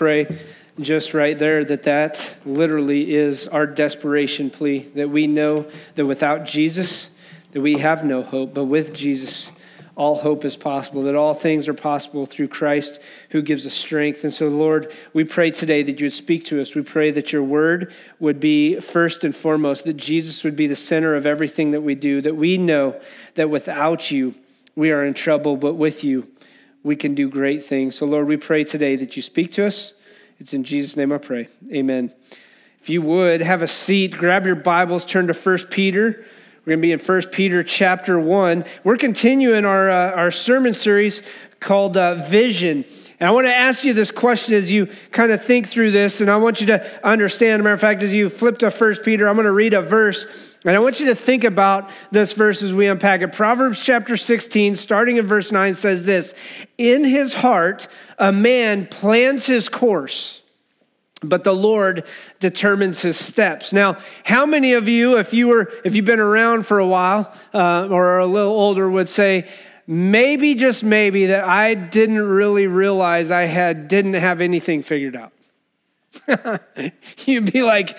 pray just right there that that literally is our desperation plea that we know that without Jesus that we have no hope but with Jesus all hope is possible that all things are possible through Christ who gives us strength. And so Lord we pray today that you would speak to us. We pray that your word would be first and foremost that Jesus would be the center of everything that we do that we know that without you we are in trouble but with you we can do great things so Lord we pray today that you speak to us it's in Jesus' name I pray. Amen. If you would have a seat, grab your Bibles, turn to 1 Peter. We're going to be in 1 Peter chapter 1. We're continuing our, uh, our sermon series called uh, Vision. And I want to ask you this question as you kind of think through this, and I want you to understand. Matter of fact, as you flip to First Peter, I'm going to read a verse, and I want you to think about this verse as we unpack it. Proverbs chapter 16, starting in verse 9, says this In his heart, a man plans his course but the lord determines his steps now how many of you if you were if you've been around for a while uh, or are a little older would say maybe just maybe that i didn't really realize i had didn't have anything figured out you'd be like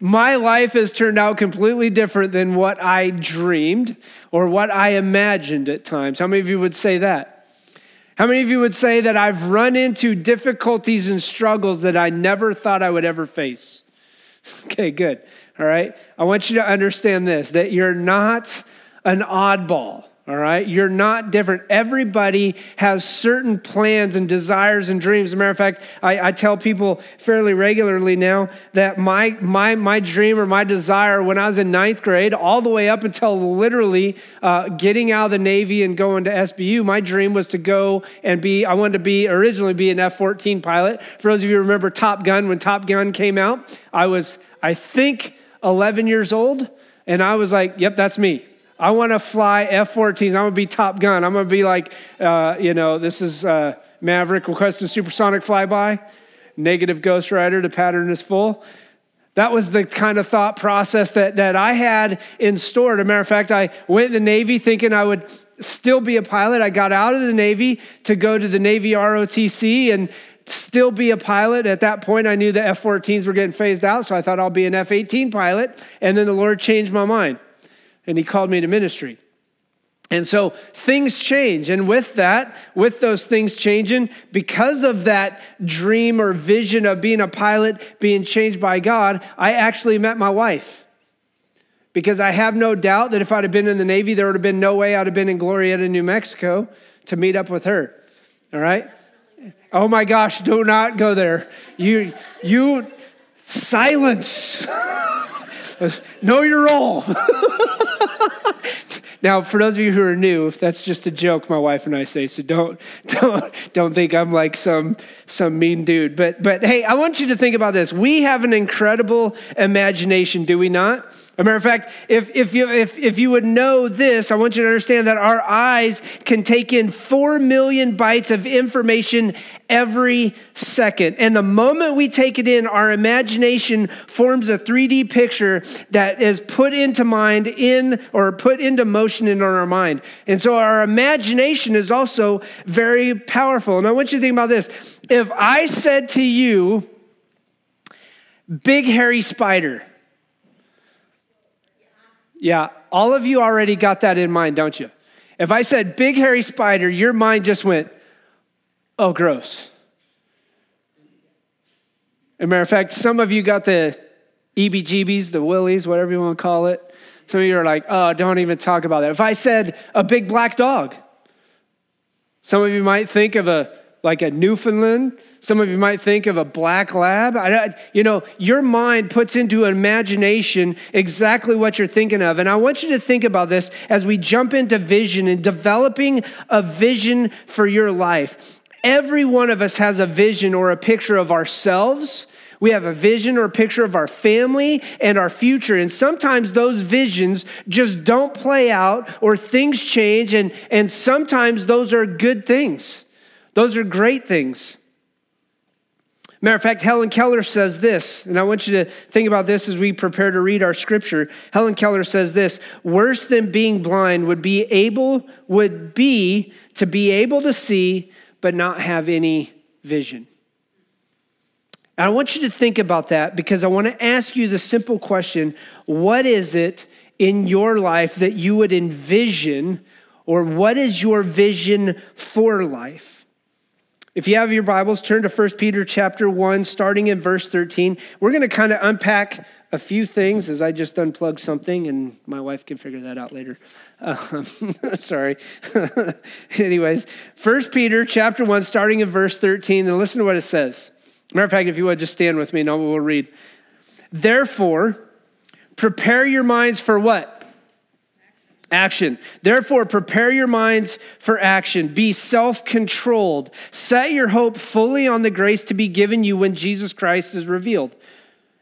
my life has turned out completely different than what i dreamed or what i imagined at times how many of you would say that how many of you would say that I've run into difficulties and struggles that I never thought I would ever face? Okay, good. All right. I want you to understand this that you're not an oddball. All right? You're not different. Everybody has certain plans and desires and dreams. As a matter of fact, I, I, tell people fairly regularly now that my, my, my dream or my desire when I was in ninth grade, all the way up until literally uh, getting out of the Navy and going to SBU, my dream was to go and be, I wanted to be, originally be an F 14 pilot. For those of you who remember Top Gun, when Top Gun came out, I was, I think, 11 years old. And I was like, yep, that's me. I want to fly F 14s. I'm going to be Top Gun. I'm going to be like, uh, you know, this is uh, Maverick requesting supersonic flyby, negative Ghost Rider, the pattern is full. That was the kind of thought process that, that I had in store. As a matter of fact, I went in the Navy thinking I would still be a pilot. I got out of the Navy to go to the Navy ROTC and still be a pilot. At that point, I knew the F 14s were getting phased out, so I thought I'll be an F 18 pilot. And then the Lord changed my mind and he called me to ministry. And so things change. And with that, with those things changing, because of that dream or vision of being a pilot being changed by God, I actually met my wife. Because I have no doubt that if I'd have been in the Navy, there would have been no way I'd have been in Glorieta, New Mexico to meet up with her. All right? Oh my gosh, do not go there. You, you, silence. know your role. now, for those of you who are new, if that's just a joke my wife and I say, so don't don't don't think I'm like some some mean dude. But but hey, I want you to think about this. We have an incredible imagination, do we not? A matter of fact, if, if, you, if, if you would know this, I want you to understand that our eyes can take in 4 million bytes of information every second. And the moment we take it in, our imagination forms a 3D picture that is put into mind in or put into motion in our mind. And so our imagination is also very powerful. And I want you to think about this. If I said to you, big hairy spider, yeah, all of you already got that in mind, don't you? If I said big hairy spider, your mind just went, oh, gross. As a matter of fact, some of you got the EBGBs, the willies, whatever you want to call it. Some of you are like, oh, don't even talk about that. If I said a big black dog, some of you might think of a like a Newfoundland. Some of you might think of a black lab. I, you know, your mind puts into imagination exactly what you're thinking of. And I want you to think about this as we jump into vision and developing a vision for your life. Every one of us has a vision or a picture of ourselves. We have a vision or a picture of our family and our future. And sometimes those visions just don't play out or things change. And, and sometimes those are good things. Those are great things. Matter of fact, Helen Keller says this, and I want you to think about this as we prepare to read our scripture. Helen Keller says this worse than being blind would be able, would be to be able to see, but not have any vision. And I want you to think about that because I want to ask you the simple question what is it in your life that you would envision, or what is your vision for life? If you have your Bibles, turn to 1 Peter chapter 1, starting in verse 13. We're going to kind of unpack a few things as I just unplugged something, and my wife can figure that out later. Um, sorry. Anyways, 1 Peter chapter 1, starting in verse 13, and listen to what it says. Matter of fact, if you would just stand with me, and we'll read. Therefore, prepare your minds for what? Action. Therefore, prepare your minds for action. Be self controlled. Set your hope fully on the grace to be given you when Jesus Christ is revealed.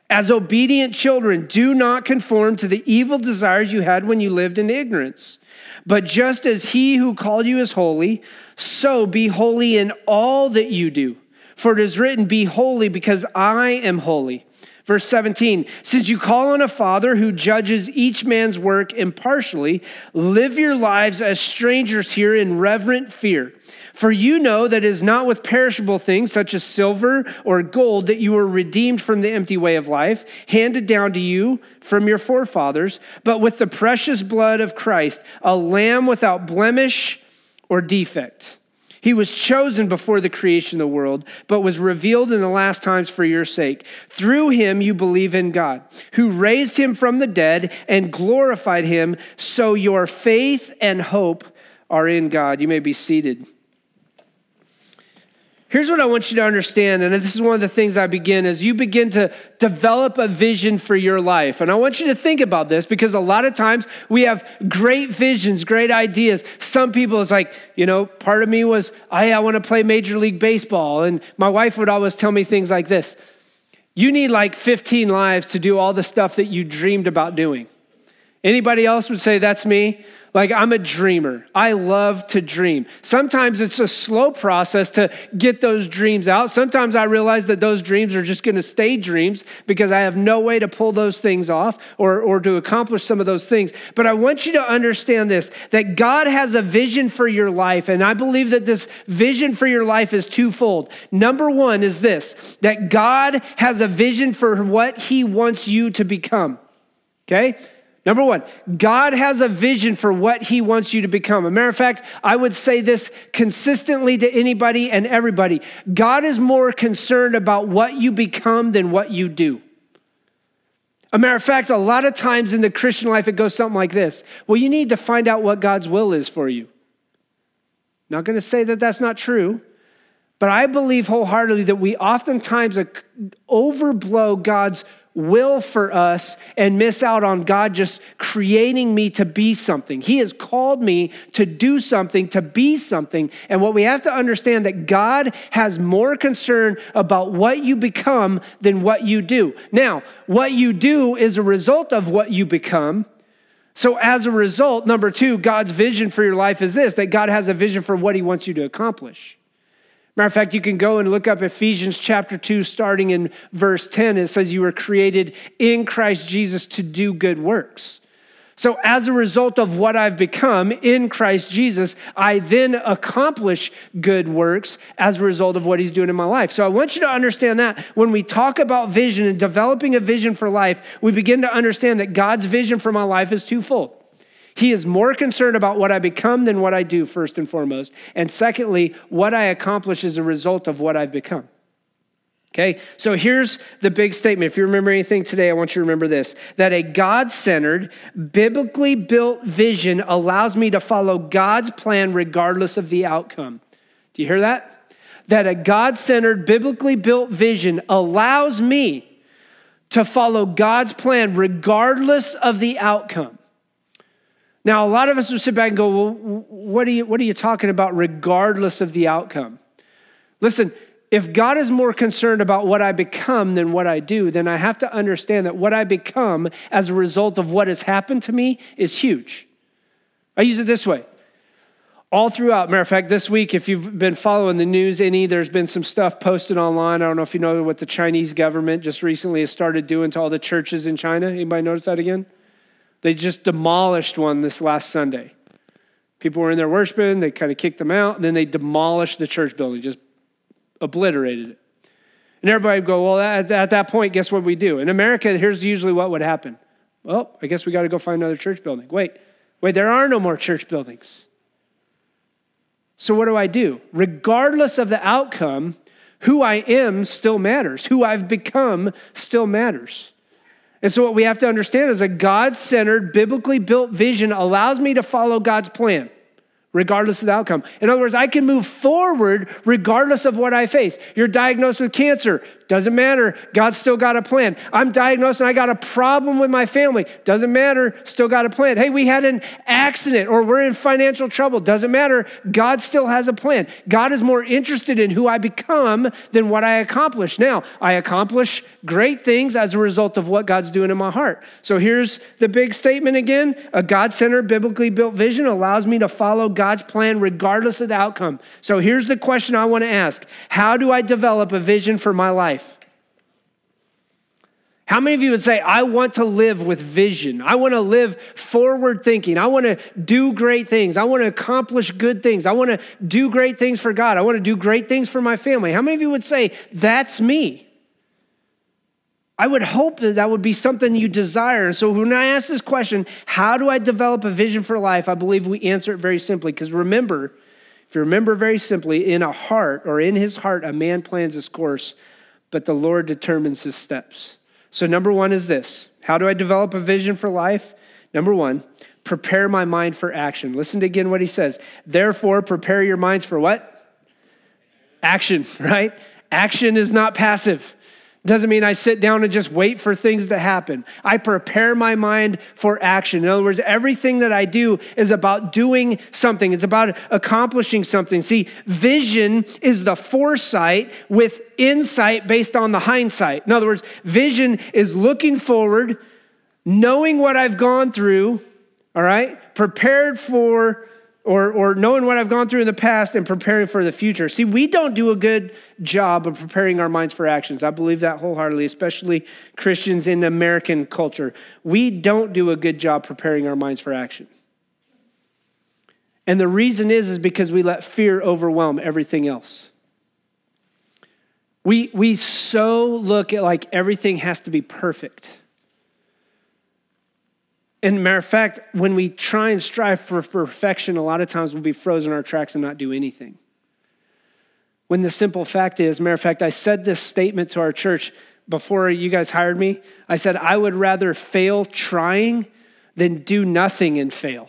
As obedient children, do not conform to the evil desires you had when you lived in ignorance. But just as he who called you is holy, so be holy in all that you do. For it is written, Be holy because I am holy. Verse 17, since you call on a father who judges each man's work impartially, live your lives as strangers here in reverent fear. For you know that it is not with perishable things such as silver or gold that you were redeemed from the empty way of life, handed down to you from your forefathers, but with the precious blood of Christ, a lamb without blemish or defect. He was chosen before the creation of the world, but was revealed in the last times for your sake. Through him you believe in God, who raised him from the dead and glorified him, so your faith and hope are in God. You may be seated. Here's what I want you to understand, and this is one of the things I begin as you begin to develop a vision for your life. And I want you to think about this because a lot of times we have great visions, great ideas. Some people, it's like, you know, part of me was, I, I want to play Major League Baseball. And my wife would always tell me things like this You need like 15 lives to do all the stuff that you dreamed about doing. Anybody else would say, That's me? Like, I'm a dreamer. I love to dream. Sometimes it's a slow process to get those dreams out. Sometimes I realize that those dreams are just going to stay dreams because I have no way to pull those things off or, or to accomplish some of those things. But I want you to understand this that God has a vision for your life. And I believe that this vision for your life is twofold. Number one is this that God has a vision for what He wants you to become. Okay? Number one, God has a vision for what he wants you to become. A matter of fact, I would say this consistently to anybody and everybody God is more concerned about what you become than what you do. A matter of fact, a lot of times in the Christian life, it goes something like this Well, you need to find out what God's will is for you. Not going to say that that's not true, but I believe wholeheartedly that we oftentimes uh, overblow God's will for us and miss out on God just creating me to be something. He has called me to do something, to be something. And what we have to understand that God has more concern about what you become than what you do. Now, what you do is a result of what you become. So, as a result, number two, God's vision for your life is this that God has a vision for what He wants you to accomplish. Matter of fact, you can go and look up Ephesians chapter 2, starting in verse 10. It says, You were created in Christ Jesus to do good works. So, as a result of what I've become in Christ Jesus, I then accomplish good works as a result of what He's doing in my life. So, I want you to understand that when we talk about vision and developing a vision for life, we begin to understand that God's vision for my life is twofold. He is more concerned about what I become than what I do, first and foremost. And secondly, what I accomplish as a result of what I've become. Okay, so here's the big statement. If you remember anything today, I want you to remember this that a God centered, biblically built vision allows me to follow God's plan regardless of the outcome. Do you hear that? That a God centered, biblically built vision allows me to follow God's plan regardless of the outcome. Now, a lot of us would sit back and go, well, what are you, what are you talking about, regardless of the outcome? Listen, if God is more concerned about what I become than what I do, then I have to understand that what I become as a result of what has happened to me is huge. I use it this way. All throughout, matter of fact, this week, if you've been following the news any, there's been some stuff posted online. I don't know if you know what the Chinese government just recently has started doing to all the churches in China. Anybody notice that again? They just demolished one this last Sunday. People were in there worshiping, they kind of kicked them out, and then they demolished the church building, just obliterated it. And everybody would go, well, at, at that point, guess what we do? In America, here's usually what would happen. Well, I guess we got to go find another church building. Wait, wait, there are no more church buildings. So what do I do? Regardless of the outcome, who I am still matters. Who I've become still matters. And so, what we have to understand is a God centered, biblically built vision allows me to follow God's plan regardless of the outcome. In other words, I can move forward regardless of what I face. You're diagnosed with cancer. Doesn't matter. God's still got a plan. I'm diagnosed and I got a problem with my family. Doesn't matter. Still got a plan. Hey, we had an accident or we're in financial trouble. Doesn't matter. God still has a plan. God is more interested in who I become than what I accomplish. Now, I accomplish great things as a result of what God's doing in my heart. So here's the big statement again a God centered, biblically built vision allows me to follow God's plan regardless of the outcome. So here's the question I want to ask How do I develop a vision for my life? How many of you would say, I want to live with vision? I want to live forward thinking. I want to do great things. I want to accomplish good things. I want to do great things for God. I want to do great things for my family. How many of you would say, That's me? I would hope that that would be something you desire. And so when I ask this question, how do I develop a vision for life? I believe we answer it very simply. Because remember, if you remember very simply, in a heart or in his heart, a man plans his course, but the Lord determines his steps. So, number one is this How do I develop a vision for life? Number one, prepare my mind for action. Listen to again what he says. Therefore, prepare your minds for what? Action, right? Action is not passive. Doesn't mean I sit down and just wait for things to happen. I prepare my mind for action. In other words, everything that I do is about doing something, it's about accomplishing something. See, vision is the foresight with insight based on the hindsight. In other words, vision is looking forward, knowing what I've gone through, all right, prepared for or, or knowing what I've gone through in the past and preparing for the future. See, we don't do a good job of preparing our minds for actions. I believe that wholeheartedly, especially Christians in American culture. We don't do a good job preparing our minds for action. And the reason is, is because we let fear overwhelm everything else. We, we so look at like everything has to be perfect. And matter of fact, when we try and strive for perfection, a lot of times we'll be frozen in our tracks and not do anything. When the simple fact is, matter of fact, I said this statement to our church before you guys hired me. I said, I would rather fail trying than do nothing and fail.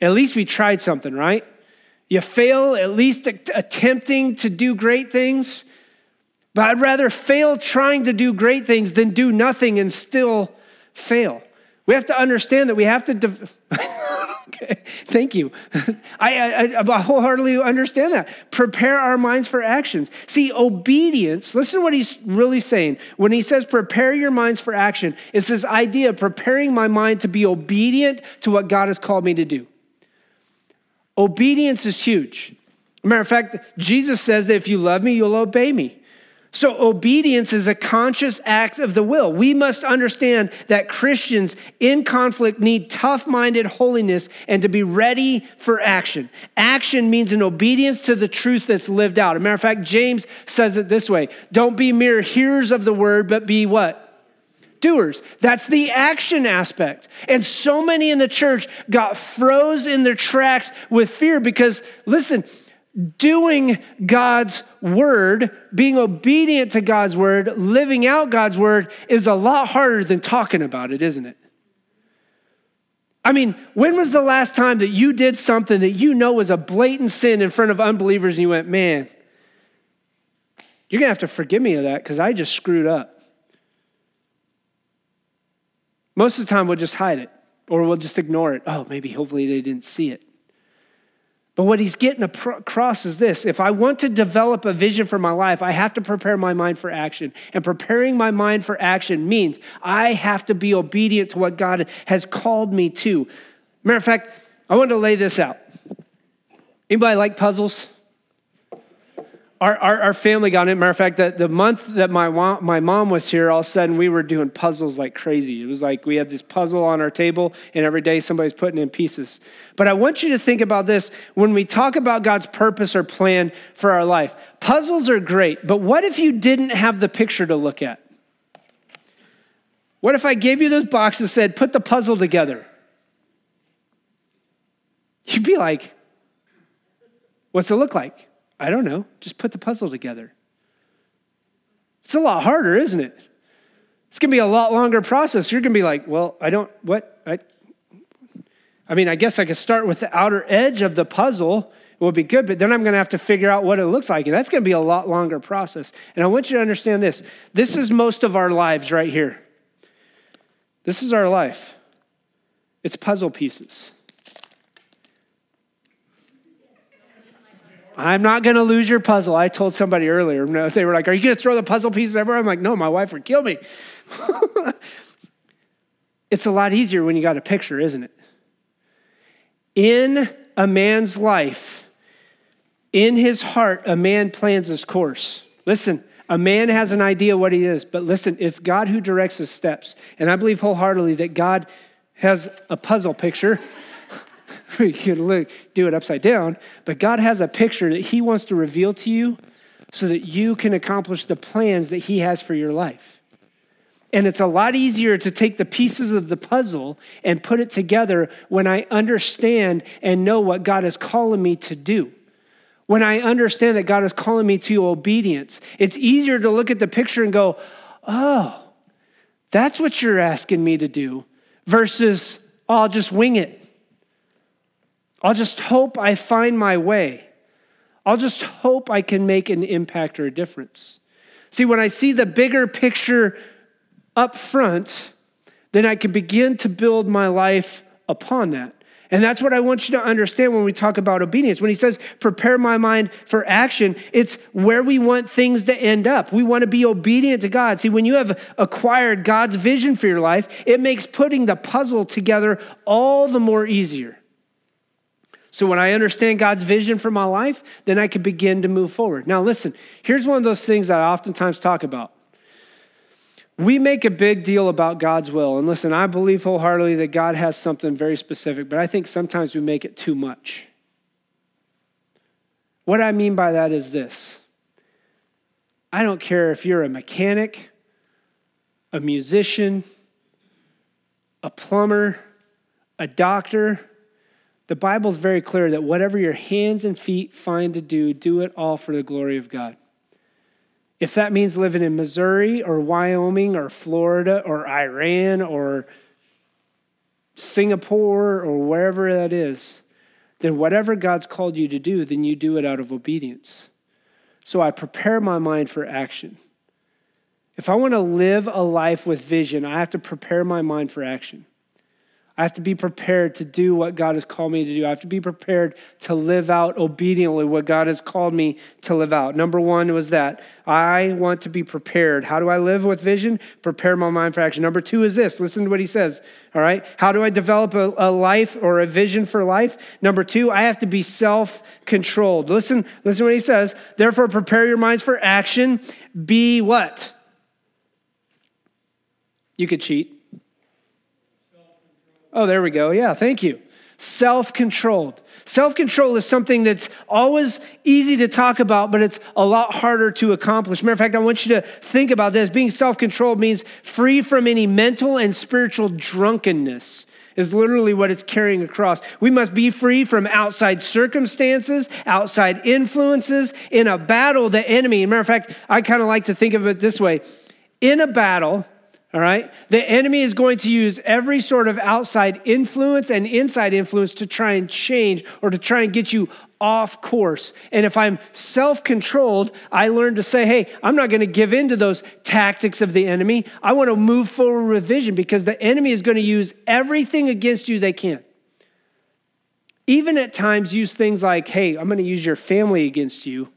At least we tried something, right? You fail at least attempting to do great things, but I'd rather fail trying to do great things than do nothing and still fail. We have to understand that we have to. De- okay, thank you. I, I, I wholeheartedly understand that. Prepare our minds for actions. See, obedience, listen to what he's really saying. When he says prepare your minds for action, it's this idea of preparing my mind to be obedient to what God has called me to do. Obedience is huge. Matter of fact, Jesus says that if you love me, you'll obey me. So, obedience is a conscious act of the will. We must understand that Christians in conflict need tough minded holiness and to be ready for action. Action means an obedience to the truth that's lived out. As a matter of fact, James says it this way Don't be mere hearers of the word, but be what? Doers. That's the action aspect. And so many in the church got froze in their tracks with fear because, listen, doing God's word, being obedient to God's word, living out God's word is a lot harder than talking about it, isn't it? I mean, when was the last time that you did something that you know was a blatant sin in front of unbelievers and you went, man, you're going to have to forgive me of that because I just screwed up? Most of the time, we'll just hide it or we'll just ignore it. Oh, maybe hopefully they didn't see it. But what he's getting across is this if I want to develop a vision for my life, I have to prepare my mind for action. And preparing my mind for action means I have to be obedient to what God has called me to. Matter of fact, I want to lay this out. Anybody like puzzles? Our, our, our, family got it. Matter of fact, that the month that my my mom was here, all of a sudden we were doing puzzles like crazy. It was like we had this puzzle on our table, and every day somebody's putting in pieces. But I want you to think about this when we talk about God's purpose or plan for our life. Puzzles are great, but what if you didn't have the picture to look at? What if I gave you those boxes and said, put the puzzle together? You'd be like, what's it look like? I don't know. Just put the puzzle together. It's a lot harder, isn't it? It's going to be a lot longer process. You're going to be like, well, I don't, what? I, I mean, I guess I could start with the outer edge of the puzzle. It would be good, but then I'm going to have to figure out what it looks like. And that's going to be a lot longer process. And I want you to understand this this is most of our lives right here. This is our life. It's puzzle pieces. I'm not going to lose your puzzle. I told somebody earlier, they were like, Are you going to throw the puzzle pieces everywhere? I'm like, No, my wife would kill me. it's a lot easier when you got a picture, isn't it? In a man's life, in his heart, a man plans his course. Listen, a man has an idea what he is, but listen, it's God who directs his steps. And I believe wholeheartedly that God has a puzzle picture you could do it upside down, but God has a picture that He wants to reveal to you so that you can accomplish the plans that He has for your life. And it's a lot easier to take the pieces of the puzzle and put it together when I understand and know what God is calling me to do. When I understand that God is calling me to obedience, it's easier to look at the picture and go, oh, that's what you're asking me to do, versus, oh, I'll just wing it. I'll just hope I find my way. I'll just hope I can make an impact or a difference. See, when I see the bigger picture up front, then I can begin to build my life upon that. And that's what I want you to understand when we talk about obedience. When he says, prepare my mind for action, it's where we want things to end up. We want to be obedient to God. See, when you have acquired God's vision for your life, it makes putting the puzzle together all the more easier. So when I understand God's vision for my life, then I can begin to move forward. Now, listen, here's one of those things that I oftentimes talk about. We make a big deal about God's will. And listen, I believe wholeheartedly that God has something very specific, but I think sometimes we make it too much. What I mean by that is this I don't care if you're a mechanic, a musician, a plumber, a doctor, the Bible is very clear that whatever your hands and feet find to do, do it all for the glory of God. If that means living in Missouri or Wyoming or Florida or Iran or Singapore or wherever that is, then whatever God's called you to do, then you do it out of obedience. So I prepare my mind for action. If I want to live a life with vision, I have to prepare my mind for action. I have to be prepared to do what God has called me to do. I have to be prepared to live out obediently what God has called me to live out. Number one was that I want to be prepared. How do I live with vision? Prepare my mind for action. Number two is this listen to what he says. All right. How do I develop a, a life or a vision for life? Number two, I have to be self controlled. Listen, listen to what he says. Therefore, prepare your minds for action. Be what? You could cheat. Oh, there we go. Yeah, thank you. Self controlled. Self control is something that's always easy to talk about, but it's a lot harder to accomplish. Matter of fact, I want you to think about this. Being self controlled means free from any mental and spiritual drunkenness is literally what it's carrying across. We must be free from outside circumstances, outside influences. In a battle, the enemy, matter of fact, I kind of like to think of it this way in a battle, all right? The enemy is going to use every sort of outside influence and inside influence to try and change or to try and get you off course. And if I'm self controlled, I learn to say, hey, I'm not going to give in to those tactics of the enemy. I want to move forward with vision because the enemy is going to use everything against you they can. Even at times, use things like, hey, I'm going to use your family against you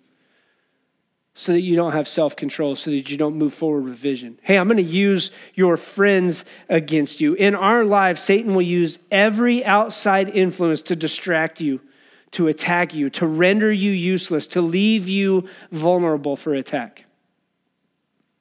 so that you don't have self control, so that you don't move forward with vision. Hey, I'm going to use your friends against you. In our lives, Satan will use every outside influence to distract you, to attack you, to render you useless, to leave you vulnerable for attack.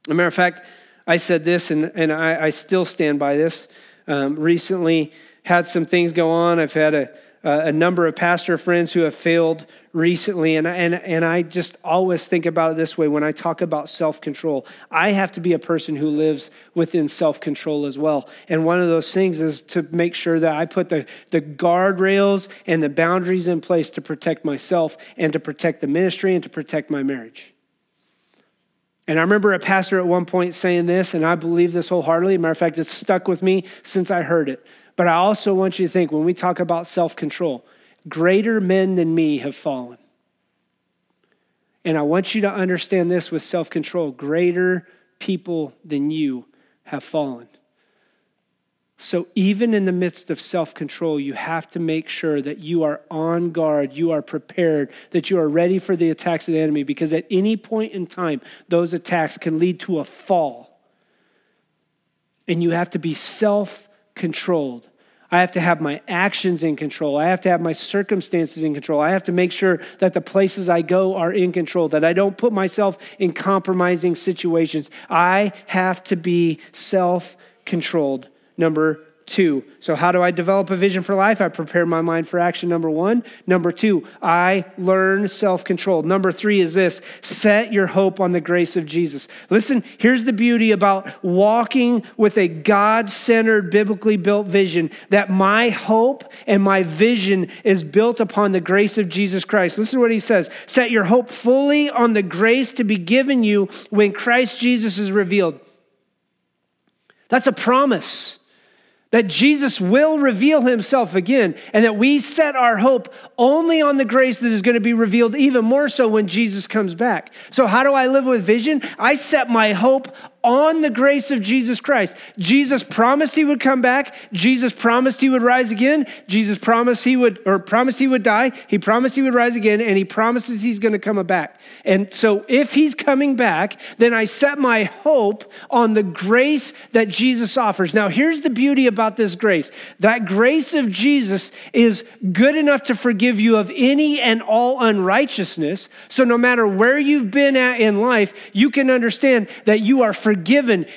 As a matter of fact, I said this, and, and I, I still stand by this. Um, recently, had some things go on. I've had a, Uh, a number of pastor friends who have failed recently, and, and, and I just always think about it this way when I talk about self control. I have to be a person who lives within self control as well. And one of those things is to make sure that I put the, the guardrails and the boundaries in place to protect myself and to protect the ministry and to protect my marriage. And I remember a pastor at one point saying this, and I believe this wholeheartedly. Matter of fact, it's stuck with me since I heard it. But I also want you to think when we talk about self control, greater men than me have fallen. And I want you to understand this with self control greater people than you have fallen. So, even in the midst of self control, you have to make sure that you are on guard, you are prepared, that you are ready for the attacks of the enemy, because at any point in time, those attacks can lead to a fall. And you have to be self controlled. I have to have my actions in control. I have to have my circumstances in control. I have to make sure that the places I go are in control, that I don't put myself in compromising situations. I have to be self controlled number two. So, how do I develop a vision for life? I prepare my mind for action, number one. Number two, I learn self control. Number three is this set your hope on the grace of Jesus. Listen, here's the beauty about walking with a God centered, biblically built vision that my hope and my vision is built upon the grace of Jesus Christ. Listen to what he says set your hope fully on the grace to be given you when Christ Jesus is revealed. That's a promise that Jesus will reveal himself again, and that we set our hope only on the grace that is going to be revealed even more so when Jesus comes back. So, how do I live with vision? I set my hope on the grace of Jesus Christ. Jesus promised he would come back. Jesus promised he would rise again. Jesus promised he would, or promised he would die. He promised he would rise again, and he promises he's going to come back. And so, if he's coming back, then I set my hope on the grace that Jesus offers. Now, here's the beauty about this grace that grace of Jesus is good enough to forgive you of any and all unrighteousness. So, no matter where you've been at in life, you can understand that you are forgiven,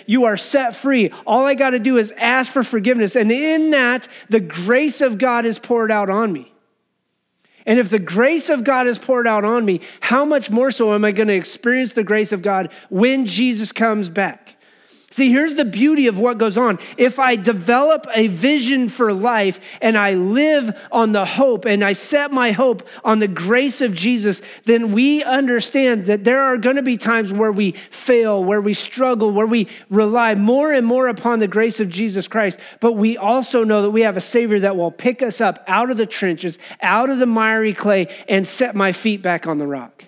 you are set free. All I got to do is ask for forgiveness. And in that, the grace of God is poured out on me. And if the grace of God is poured out on me, how much more so am I going to experience the grace of God when Jesus comes back? See, here's the beauty of what goes on. If I develop a vision for life and I live on the hope and I set my hope on the grace of Jesus, then we understand that there are going to be times where we fail, where we struggle, where we rely more and more upon the grace of Jesus Christ. But we also know that we have a Savior that will pick us up out of the trenches, out of the miry clay, and set my feet back on the rock.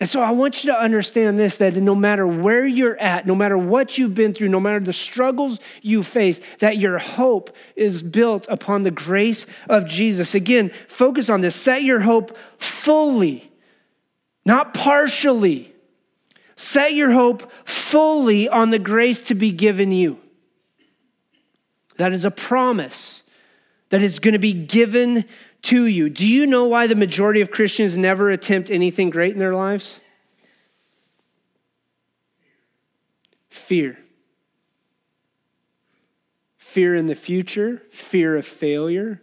And so I want you to understand this that no matter where you're at, no matter what you've been through, no matter the struggles you face, that your hope is built upon the grace of Jesus. Again, focus on this. Set your hope fully, not partially. Set your hope fully on the grace to be given you. That is a promise that is going to be given to you. Do you know why the majority of Christians never attempt anything great in their lives? Fear. Fear in the future, fear of failure,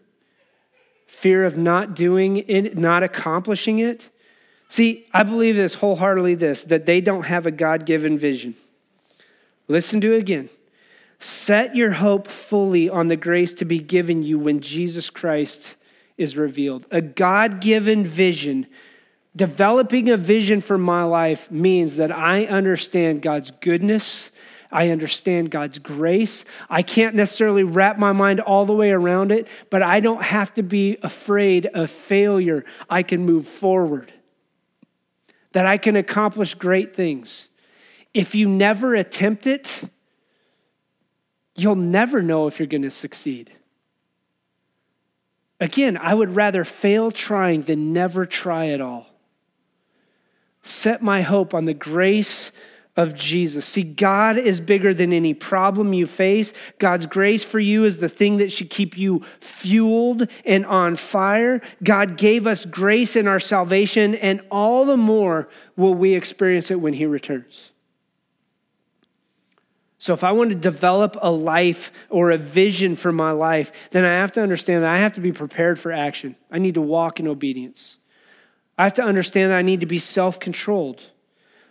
fear of not doing it, not accomplishing it. See, I believe this wholeheartedly this that they don't have a God given vision. Listen to it again. Set your hope fully on the grace to be given you when Jesus Christ is revealed. A God given vision, developing a vision for my life means that I understand God's goodness. I understand God's grace. I can't necessarily wrap my mind all the way around it, but I don't have to be afraid of failure. I can move forward, that I can accomplish great things. If you never attempt it, you'll never know if you're going to succeed. Again, I would rather fail trying than never try at all. Set my hope on the grace of Jesus. See, God is bigger than any problem you face. God's grace for you is the thing that should keep you fueled and on fire. God gave us grace in our salvation, and all the more will we experience it when He returns. So, if I want to develop a life or a vision for my life, then I have to understand that I have to be prepared for action. I need to walk in obedience. I have to understand that I need to be self controlled.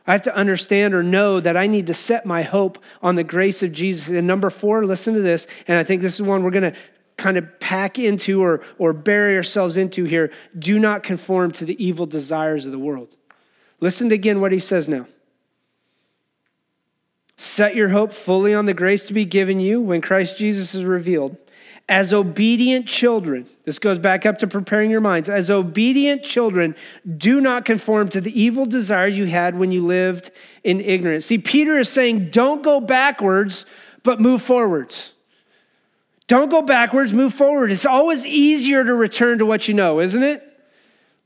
I have to understand or know that I need to set my hope on the grace of Jesus. And number four, listen to this, and I think this is one we're going to kind of pack into or, or bury ourselves into here. Do not conform to the evil desires of the world. Listen again what he says now. Set your hope fully on the grace to be given you when Christ Jesus is revealed. As obedient children, this goes back up to preparing your minds. As obedient children, do not conform to the evil desires you had when you lived in ignorance. See, Peter is saying, don't go backwards, but move forwards. Don't go backwards, move forward. It's always easier to return to what you know, isn't it?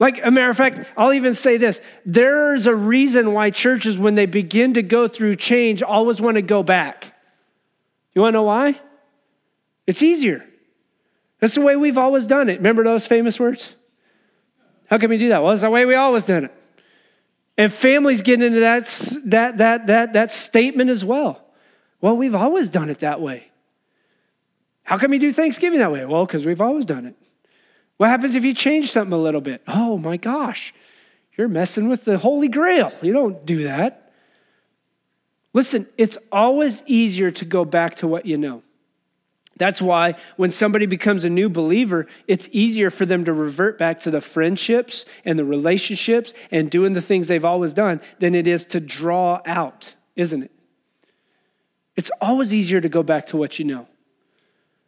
Like a matter of fact, I'll even say this there's a reason why churches, when they begin to go through change, always want to go back. You want to know why? It's easier. That's the way we've always done it. Remember those famous words? How can we do that? Well, it's the way we always done it. And families get into that, that, that, that, that statement as well. Well, we've always done it that way. How can we do Thanksgiving that way? Well, because we've always done it. What happens if you change something a little bit? Oh my gosh, you're messing with the Holy Grail. You don't do that. Listen, it's always easier to go back to what you know. That's why when somebody becomes a new believer, it's easier for them to revert back to the friendships and the relationships and doing the things they've always done than it is to draw out, isn't it? It's always easier to go back to what you know.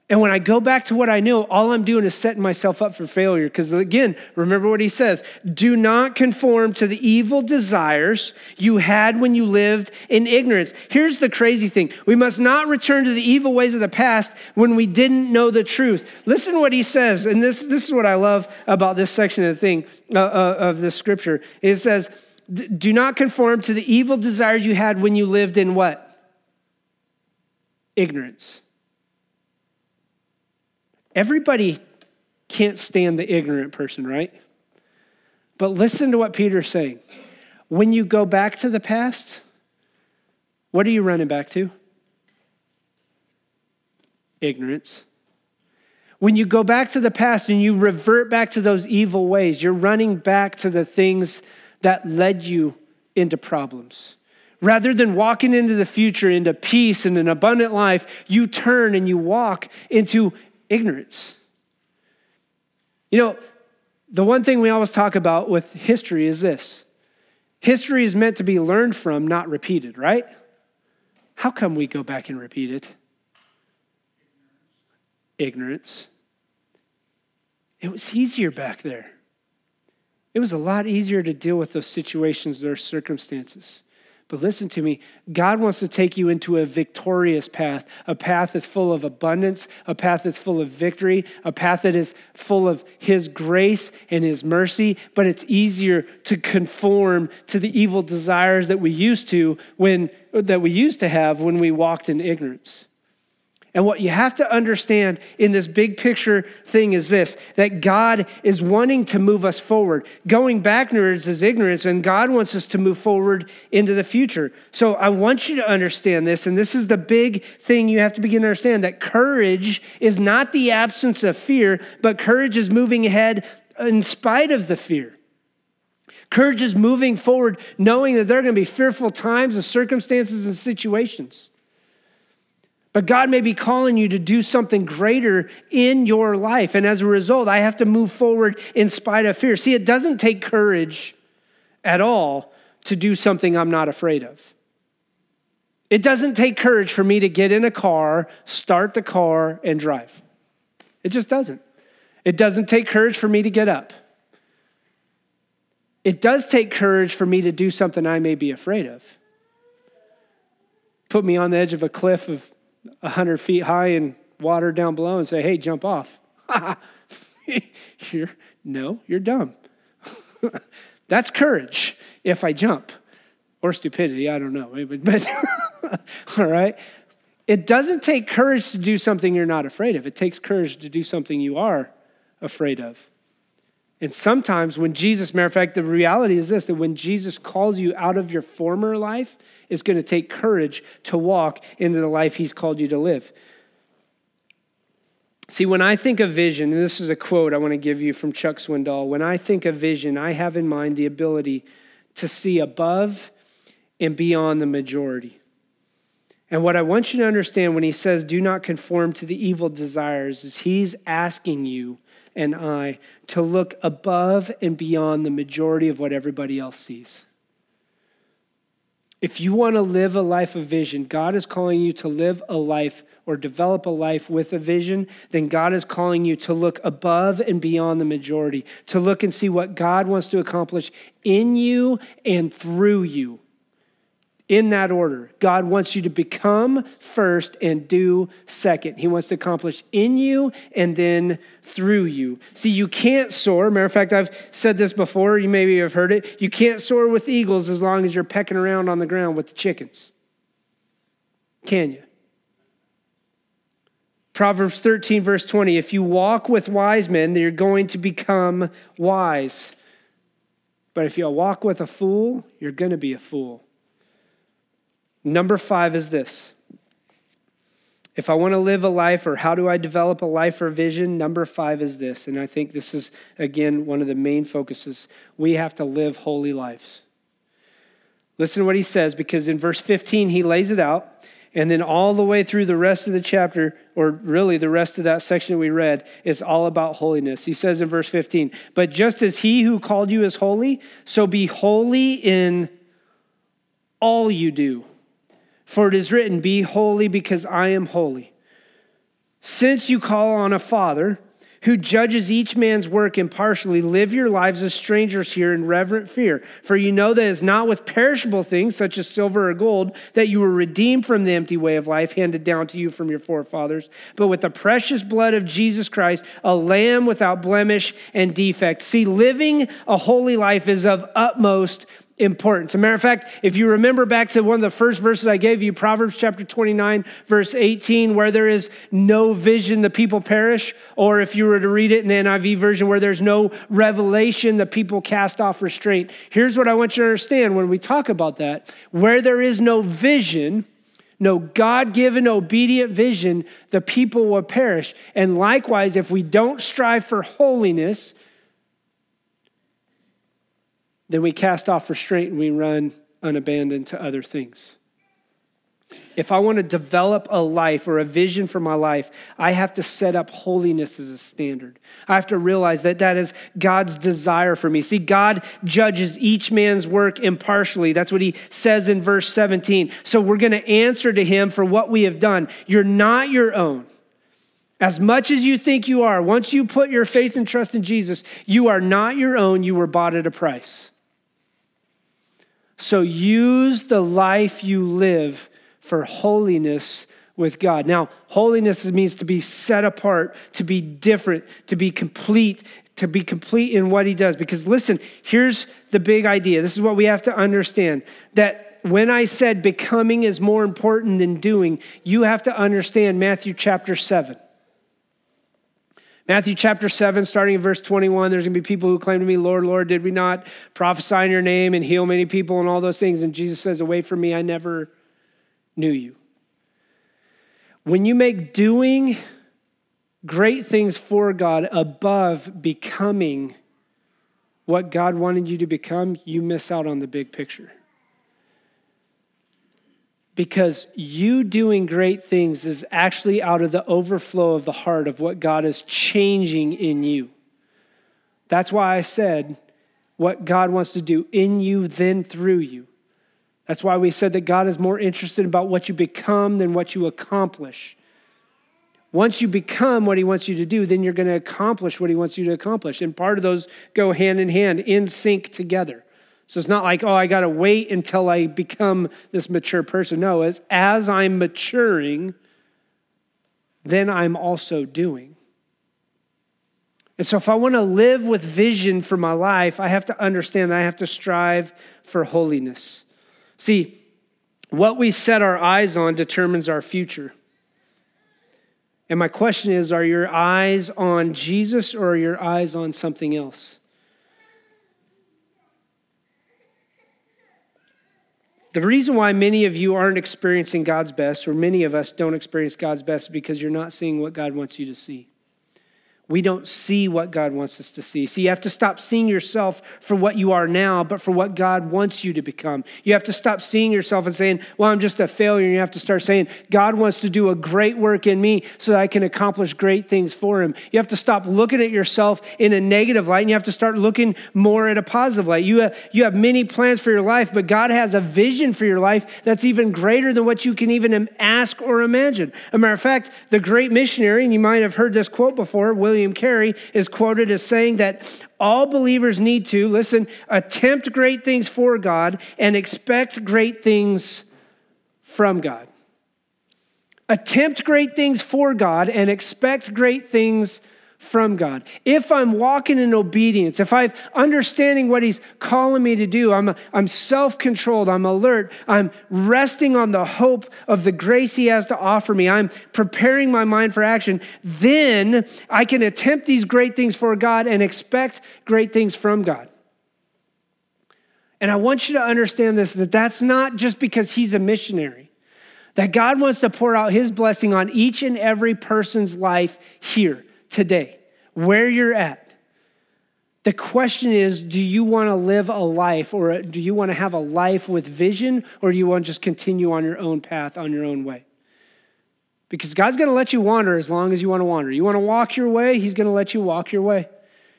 And when I go back to what I know, all I'm doing is setting myself up for failure. Because again, remember what he says do not conform to the evil desires you had when you lived in ignorance. Here's the crazy thing we must not return to the evil ways of the past when we didn't know the truth. Listen to what he says. And this, this is what I love about this section of the thing, uh, uh, of this scripture. It says, do not conform to the evil desires you had when you lived in what? Ignorance. Everybody can't stand the ignorant person, right? But listen to what Peter's saying. When you go back to the past, what are you running back to? Ignorance. When you go back to the past and you revert back to those evil ways, you're running back to the things that led you into problems. Rather than walking into the future, into peace and an abundant life, you turn and you walk into ignorance. You know, the one thing we always talk about with history is this history is meant to be learned from, not repeated, right? How come we go back and repeat it? Ignorance. It was easier back there. It was a lot easier to deal with those situations, those circumstances. But listen to me God wants to take you into a victorious path, a path that's full of abundance, a path that's full of victory, a path that is full of His grace and His mercy. But it's easier to conform to the evil desires that we used to when that we used to have when we walked in ignorance. And what you have to understand in this big picture thing is this that God is wanting to move us forward. Going backwards is ignorance, and God wants us to move forward into the future. So I want you to understand this, and this is the big thing you have to begin to understand that courage is not the absence of fear, but courage is moving ahead in spite of the fear. Courage is moving forward, knowing that there are going to be fearful times and circumstances and situations. But God may be calling you to do something greater in your life. And as a result, I have to move forward in spite of fear. See, it doesn't take courage at all to do something I'm not afraid of. It doesn't take courage for me to get in a car, start the car, and drive. It just doesn't. It doesn't take courage for me to get up. It does take courage for me to do something I may be afraid of. Put me on the edge of a cliff of 100 feet high and water down below and say, hey, jump off. you're, no, you're dumb. That's courage if I jump. or stupidity, I don't know. But, but all right. It doesn't take courage to do something you're not afraid of. It takes courage to do something you are afraid of. And sometimes when Jesus, matter of fact, the reality is this that when Jesus calls you out of your former life, it's going to take courage to walk into the life he's called you to live. See, when I think of vision, and this is a quote I want to give you from Chuck Swindoll when I think of vision, I have in mind the ability to see above and beyond the majority. And what I want you to understand when he says, do not conform to the evil desires, is he's asking you and I to look above and beyond the majority of what everybody else sees. If you want to live a life of vision, God is calling you to live a life or develop a life with a vision, then God is calling you to look above and beyond the majority, to look and see what God wants to accomplish in you and through you in that order. God wants you to become first and do second. He wants to accomplish in you and then through you. See, you can't soar. Matter of fact, I've said this before. You maybe have heard it. You can't soar with eagles as long as you're pecking around on the ground with the chickens. Can you? Proverbs 13, verse 20 if you walk with wise men, you're going to become wise. But if you walk with a fool, you're going to be a fool. Number five is this. If I want to live a life, or how do I develop a life or vision? Number five is this. And I think this is, again, one of the main focuses. We have to live holy lives. Listen to what he says, because in verse 15, he lays it out. And then all the way through the rest of the chapter, or really the rest of that section we read, is all about holiness. He says in verse 15, But just as he who called you is holy, so be holy in all you do. For it is written, Be holy because I am holy. Since you call on a Father who judges each man's work impartially, live your lives as strangers here in reverent fear. For you know that it is not with perishable things such as silver or gold that you were redeemed from the empty way of life handed down to you from your forefathers, but with the precious blood of Jesus Christ, a lamb without blemish and defect. See, living a holy life is of utmost importance. As a matter of fact, if you remember back to one of the first verses I gave you, Proverbs chapter 29, verse 18, where there is no vision, the people perish. Or if you were to read it in the NIV version, where there's no revelation, the people cast off restraint. Here's what I want you to understand when we talk about that where there is no vision, no God given obedient vision, the people will perish. And likewise, if we don't strive for holiness, then we cast off restraint and we run unabandoned to other things. If I want to develop a life or a vision for my life, I have to set up holiness as a standard. I have to realize that that is God's desire for me. See, God judges each man's work impartially. That's what he says in verse 17. So we're going to answer to him for what we have done. You're not your own. As much as you think you are, once you put your faith and trust in Jesus, you are not your own. You were bought at a price. So use the life you live for holiness with God. Now, holiness means to be set apart, to be different, to be complete, to be complete in what he does. Because listen, here's the big idea. This is what we have to understand that when I said becoming is more important than doing, you have to understand Matthew chapter 7. Matthew chapter 7, starting in verse 21, there's going to be people who claim to me, Lord, Lord, did we not prophesy in your name and heal many people and all those things? And Jesus says, Away from me, I never knew you. When you make doing great things for God above becoming what God wanted you to become, you miss out on the big picture because you doing great things is actually out of the overflow of the heart of what God is changing in you. That's why I said what God wants to do in you, then through you. That's why we said that God is more interested about what you become than what you accomplish. Once you become what he wants you to do, then you're going to accomplish what he wants you to accomplish. And part of those go hand in hand, in sync together. So it's not like, oh, I got to wait until I become this mature person. No, it's as I'm maturing, then I'm also doing. And so if I want to live with vision for my life, I have to understand that I have to strive for holiness. See, what we set our eyes on determines our future. And my question is are your eyes on Jesus or are your eyes on something else? The reason why many of you aren't experiencing God's best, or many of us don't experience God's best, is because you're not seeing what God wants you to see we don't see what God wants us to see. So you have to stop seeing yourself for what you are now, but for what God wants you to become. You have to stop seeing yourself and saying, Well, I'm just a failure. You have to start saying, God wants to do a great work in me so that I can accomplish great things for Him. You have to stop looking at yourself in a negative light and you have to start looking more at a positive light. You have, you have many plans for your life, but God has a vision for your life that's even greater than what you can even ask or imagine. As a matter of fact, the great missionary, and you might have heard this quote before, William William Carey is quoted as saying that all believers need to, listen, attempt great things for God and expect great things from God. Attempt great things for God and expect great things from God. If I'm walking in obedience, if I'm understanding what He's calling me to do, I'm, I'm self controlled, I'm alert, I'm resting on the hope of the grace He has to offer me, I'm preparing my mind for action, then I can attempt these great things for God and expect great things from God. And I want you to understand this that that's not just because He's a missionary. That God wants to pour out his blessing on each and every person's life here today, where you're at. The question is do you want to live a life or do you want to have a life with vision or do you want to just continue on your own path, on your own way? Because God's going to let you wander as long as you want to wander. You want to walk your way, He's going to let you walk your way.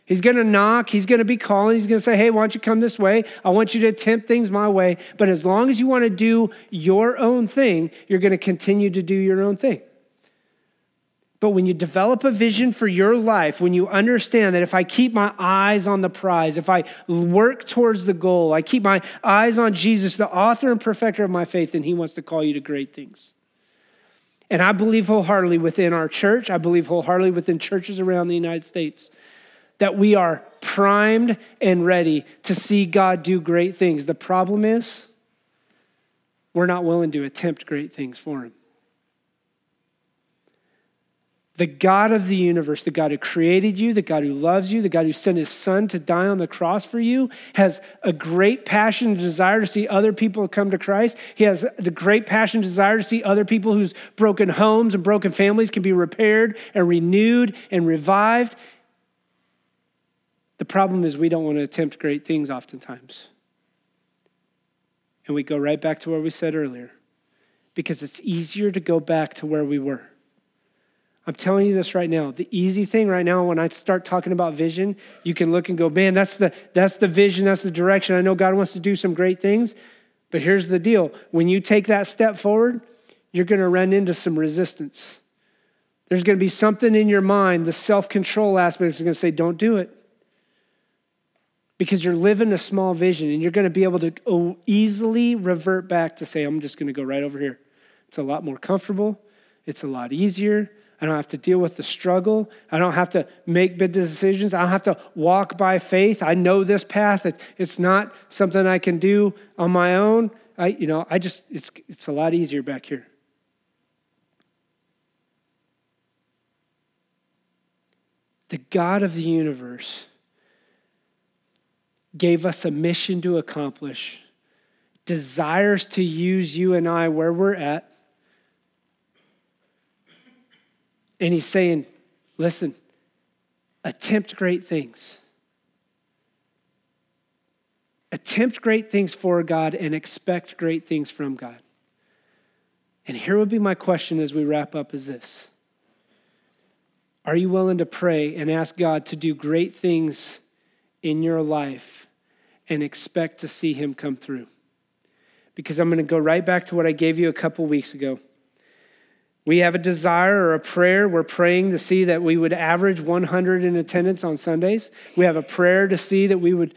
He's going to knock. He's going to be calling. He's going to say, Hey, why don't you come this way? I want you to attempt things my way. But as long as you want to do your own thing, you're going to continue to do your own thing. But when you develop a vision for your life, when you understand that if I keep my eyes on the prize, if I work towards the goal, I keep my eyes on Jesus, the author and perfecter of my faith, then He wants to call you to great things. And I believe wholeheartedly within our church, I believe wholeheartedly within churches around the United States, that we are primed and ready to see God do great things. The problem is, we're not willing to attempt great things for Him. The God of the universe, the God who created you, the God who loves you, the God who sent his son to die on the cross for you, has a great passion and desire to see other people come to Christ. He has the great passion and desire to see other people whose broken homes and broken families can be repaired and renewed and revived. The problem is we don't want to attempt great things oftentimes. And we go right back to where we said earlier because it's easier to go back to where we were. I'm telling you this right now. The easy thing right now, when I start talking about vision, you can look and go, man, that's the, that's the vision, that's the direction. I know God wants to do some great things. But here's the deal when you take that step forward, you're going to run into some resistance. There's going to be something in your mind, the self control aspect is going to say, don't do it. Because you're living a small vision and you're going to be able to uh, easily revert back to say, I'm just going to go right over here. It's a lot more comfortable, it's a lot easier. I don't have to deal with the struggle. I don't have to make big decisions. I don't have to walk by faith. I know this path. It's not something I can do on my own. I, you know, I just, it's, it's a lot easier back here. The God of the universe gave us a mission to accomplish, desires to use you and I where we're at And he's saying, listen, attempt great things. Attempt great things for God and expect great things from God. And here would be my question as we wrap up is this. Are you willing to pray and ask God to do great things in your life and expect to see him come through? Because I'm going to go right back to what I gave you a couple weeks ago. We have a desire or a prayer. We're praying to see that we would average 100 in attendance on Sundays. We have a prayer to see that we would,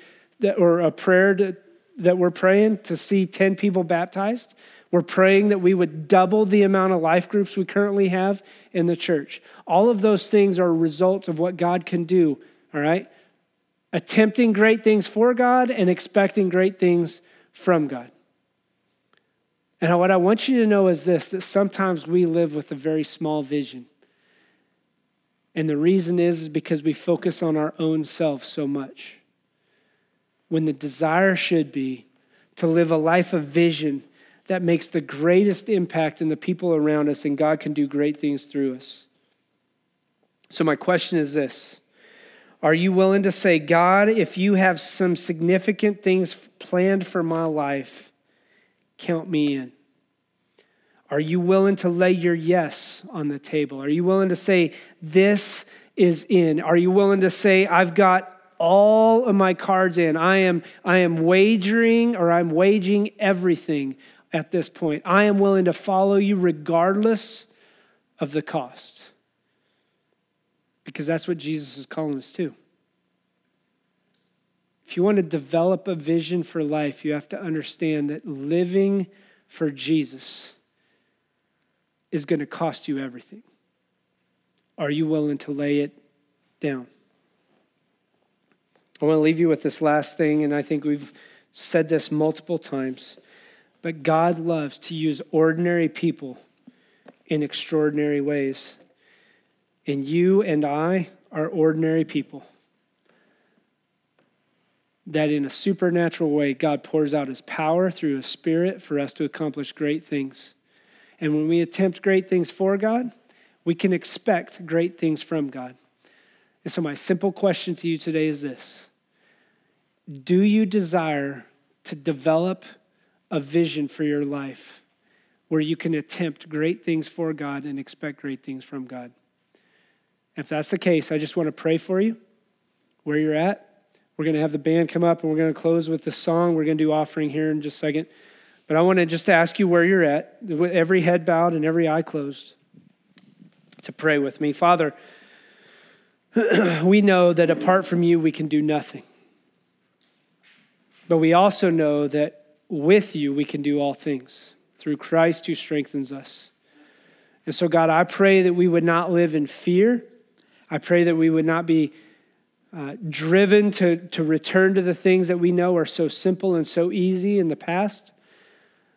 or a prayer to, that we're praying to see 10 people baptized. We're praying that we would double the amount of life groups we currently have in the church. All of those things are a result of what God can do, all right? Attempting great things for God and expecting great things from God. And what I want you to know is this that sometimes we live with a very small vision. And the reason is, is because we focus on our own self so much. When the desire should be to live a life of vision that makes the greatest impact in the people around us, and God can do great things through us. So, my question is this Are you willing to say, God, if you have some significant things planned for my life, count me in? Are you willing to lay your yes on the table? Are you willing to say, This is in? Are you willing to say, I've got all of my cards in? I am, I am wagering or I'm waging everything at this point. I am willing to follow you regardless of the cost. Because that's what Jesus is calling us to. If you want to develop a vision for life, you have to understand that living for Jesus is going to cost you everything. Are you willing to lay it down? I want to leave you with this last thing, and I think we've said this multiple times, but God loves to use ordinary people in extraordinary ways. And you and I are ordinary people. That in a supernatural way, God pours out his power through his spirit for us to accomplish great things. And when we attempt great things for God, we can expect great things from God. And so, my simple question to you today is this Do you desire to develop a vision for your life where you can attempt great things for God and expect great things from God? If that's the case, I just want to pray for you where you're at. We're going to have the band come up and we're going to close with the song. We're going to do offering here in just a second. But I want to just ask you where you're at, with every head bowed and every eye closed, to pray with me. Father, we know that apart from you, we can do nothing. But we also know that with you, we can do all things through Christ who strengthens us. And so, God, I pray that we would not live in fear. I pray that we would not be uh, driven to, to return to the things that we know are so simple and so easy in the past.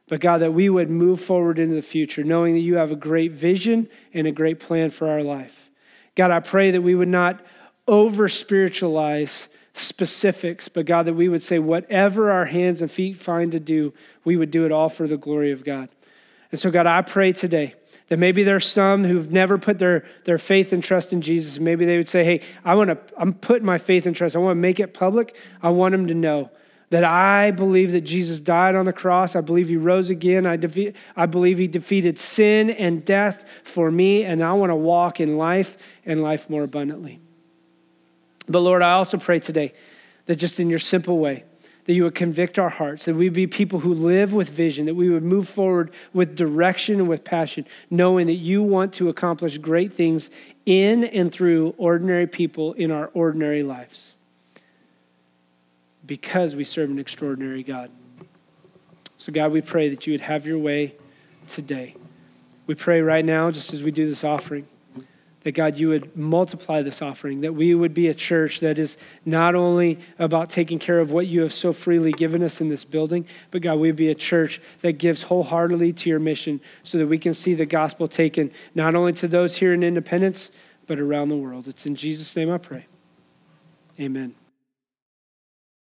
But God, that we would move forward into the future, knowing that you have a great vision and a great plan for our life. God, I pray that we would not over spiritualize specifics, but God, that we would say, whatever our hands and feet find to do, we would do it all for the glory of God. And so, God, I pray today that maybe there's some who've never put their, their faith and trust in Jesus. Maybe they would say, Hey, I want to, I'm putting my faith and trust. I want to make it public. I want them to know that I believe that Jesus died on the cross. I believe he rose again. I, I believe he defeated sin and death for me, and I want to walk in life and life more abundantly. But Lord, I also pray today that just in your simple way, that you would convict our hearts, that we be people who live with vision, that we would move forward with direction and with passion, knowing that you want to accomplish great things in and through ordinary people in our ordinary lives because we serve an extraordinary God. So, God, we pray that you would have your way today. We pray right now, just as we do this offering, that God, you would multiply this offering, that we would be a church that is not only about taking care of what you have so freely given us in this building, but God, we'd be a church that gives wholeheartedly to your mission so that we can see the gospel taken not only to those here in Independence, but around the world. It's in Jesus' name I pray. Amen.